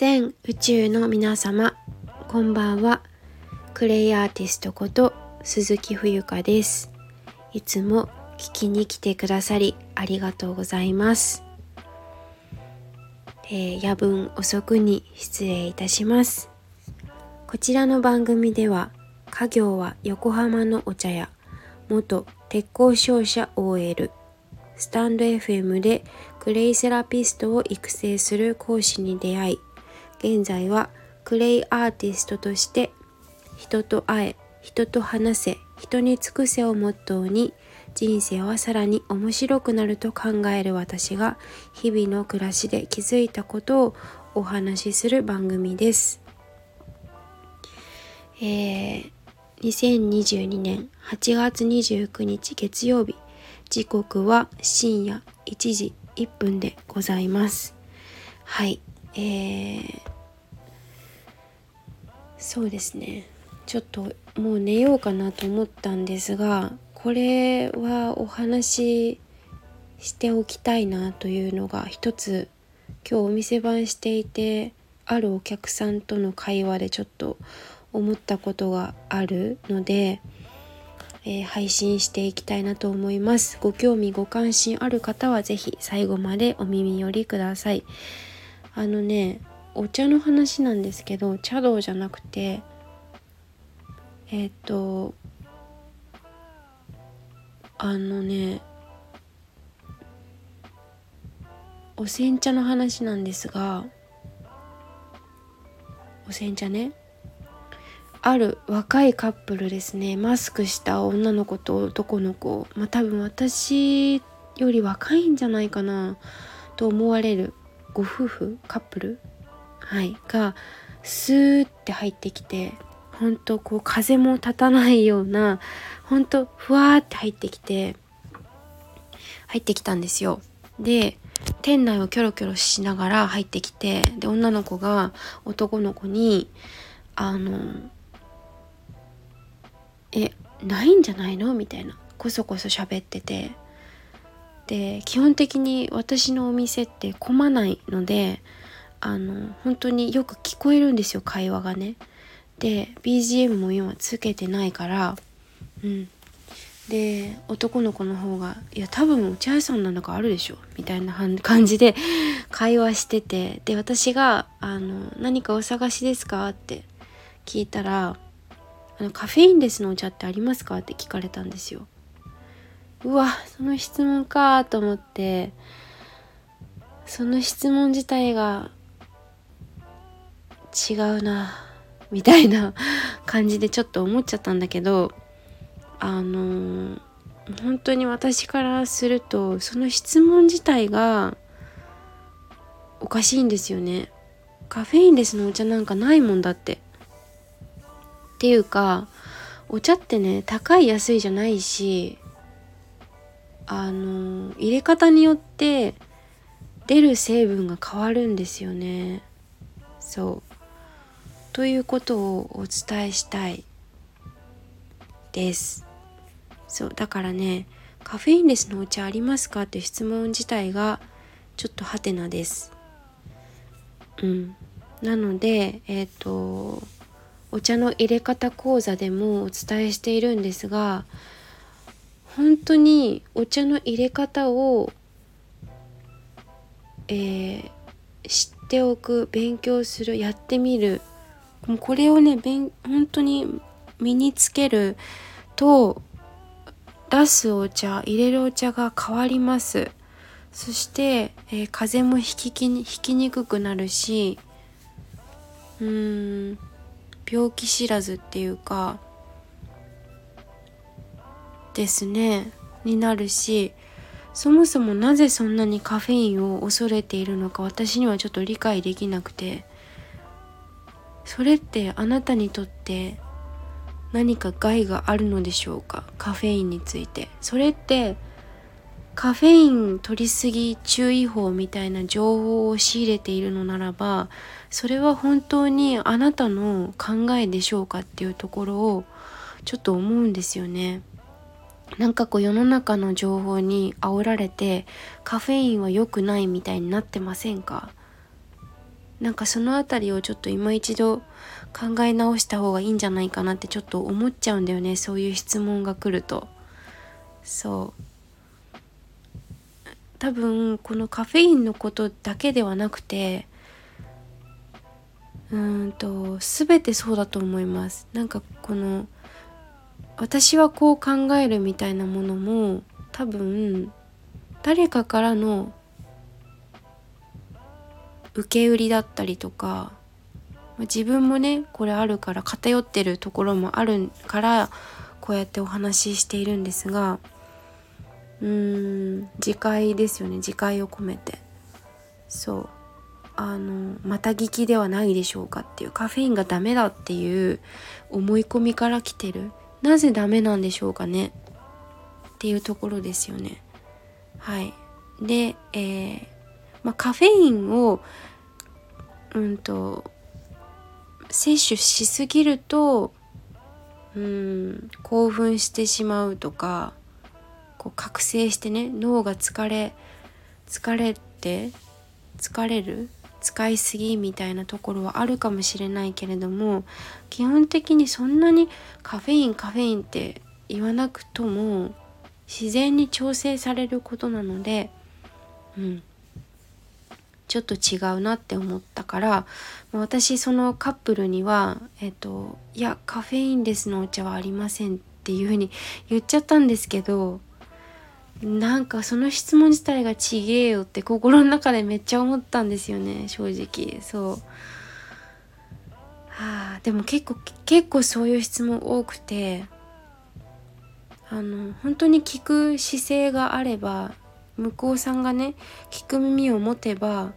全宇宙の皆様こんばんは。クレイアーティストこと鈴木冬香です。いつも聞きに来てくださりありがとうございます、えー、夜分遅くに失礼いたします。こちらの番組では家業は横浜のお茶屋元鉄工商社 OL スタンド FM でクレイセラピストを育成する講師に出会い現在はクレイアーティストとして人と会え人と話せ人に尽くせをモットーに人生はさらに面白くなると考える私が日々の暮らしで気づいたことをお話しする番組です。えー、2022年8月29日月曜日時刻は深夜1時1分でございます。はい、えー、そうですね。ちょっともう寝ようかなと思ったんですがこれはお話ししておきたいなというのが一つ今日お店番していてあるお客さんとの会話でちょっと思ったことがあるので、えー、配信していきたいなと思います。ご興味ご関心ある方は是非最後までお耳寄りください。あのねお茶の話なんですけど茶道じゃなくてえっ、ー、とあのねお煎茶の話なんですがお煎茶ねある若いカップルですねマスクした女の子と男の子まあ多分私より若いんじゃないかなと思われるご夫婦カップルはい。がスーって入ってきてほんとこう風も立たないようなほんとふわーって入ってきて入ってきたんですよ。で店内をキョロキョロしながら入ってきてで女の子が男の子にあのえないんじゃないの？みたいなこそこそ喋ってて。で基本的に私のお店って混まないのであの本当によく聞こえるんですよ会話がね。で BGM も今つけてないからうんで男の子の方が「いや多分お茶屋さんなんだかあるでしょ」みたいな感じで会話しててで私があの「何かお探しですか?」って聞いたらあの「カフェインレスのお茶ってありますか?」って聞かれたんですよ。うわその質問かと思ってその質問自体が違うなみたいな感じでちょっと思っちゃったんだけどあの本当に私からするとその質問自体がおかしいんですよね。カフェインレスのお茶なんかないもんだって。っていうかお茶ってね高い安いじゃないしあの入れ方によって出る成分が変わるんですよね。そうということをお伝えしたいです。そうだからねカフェインレスのお茶ありますかって質問自体がちょっとハテナです。うん。なのでえっ、ー、とお茶の入れ方講座でもお伝えしているんですが本当にお茶の入れ方を、えー、知っておく勉強するやってみるもうこれをね本当に身につけると出すお茶入れるお茶が変わります。そして、えー、風邪もひき引きにくくなるしうーん病気知らずっていうかですねになるしそもそもなぜそんなにカフェインを恐れているのか私にはちょっと理解できなくて。それってあなたにとって何か害があるのでしょうか？カフェインについて。それってカフェイン取りすぎ注意報みたいな情報を仕入れているのならばそれは本当にあなたの考えでしょうかっていうところをちょっと思うんですよね。なんかこう世の中の情報に煽られてカフェインは良くないみたいになってませんか？なんかその辺りをちょっと今一度考え直した方がいいんじゃないかなってちょっと思っちゃうんだよね。そういう質問が来ると。そう。多分このカフェインのことだけではなくてうんと全てそうだと思います。なんかこの私はこう考えるみたいなものも多分誰かからの受け売りだったりとか自分もねこれあるから偏ってるところもあるからこうやってお話ししているんですがうーん自戒ですよね。自戒を込めて。そう。あのまた聞きではないでしょうかっていうカフェインがダメだっていう思い込みから来てる。なぜダメなんでしょうかね。っていうところですよね。はい。で、えーまあ、カフェインをうんと摂取しすぎるとうん興奮してしまうとかこう覚醒してね脳が疲れ疲れて疲れる使いすぎみたいなところはあるかもしれないけれども基本的にそんなにカフェインカフェインって言わなくとも自然に調整されることなので、うん、ちょっと違うなって思ったから私そのカップルには「えっと、いやカフェインレスのお茶はありません」っていうふうに言っちゃったんですけどなんかその質問自体がちげえよって心の中でめっちゃ思ったんですよね正直。そう。はあでも結構結構そういう質問多くてあの本当に聞く姿勢があれば向こうさんがね聞く耳を持てば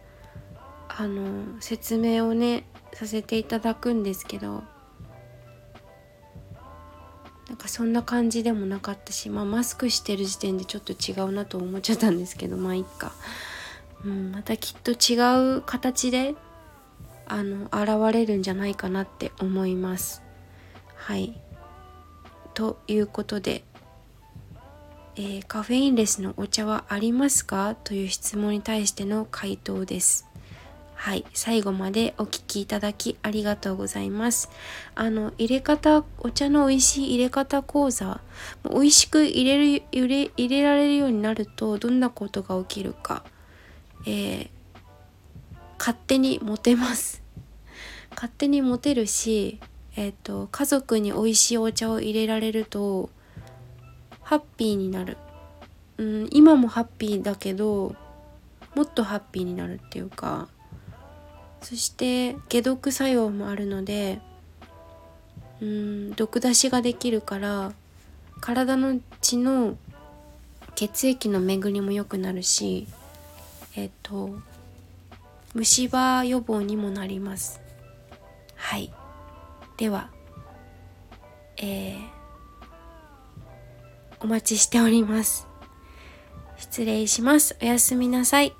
あの説明をねさせていただくんですけどなんかそんな感じでもなかったし、まあ、マスクしてる時点でちょっと違うなと思っちゃったんですけどまあいっか、うん、またきっと違う形であの現れるんじゃないかなって思います。はい。ということでえー、カフェインレスのお茶はありますか？という質問に対しての回答です。はい、最後までお聞きいただきありがとうございます。あの入れ方お茶の美味しい入れ方講座美味しく入れる入れ入れられるようになるとどんなことが起きるか、えー、勝手にモテます。勝手にモテるし、えっ、ー、と家族に美味しいお茶を入れられるとハッピーになる、うん、今もハッピーだけどもっとハッピーになるっていうかそして解毒作用もあるのでうん毒出しができるから体の血の血液の巡りも良くなるしえっ、と虫歯予防にもなります。はい。ではえーお待ちしております。失礼します。おやすみなさい。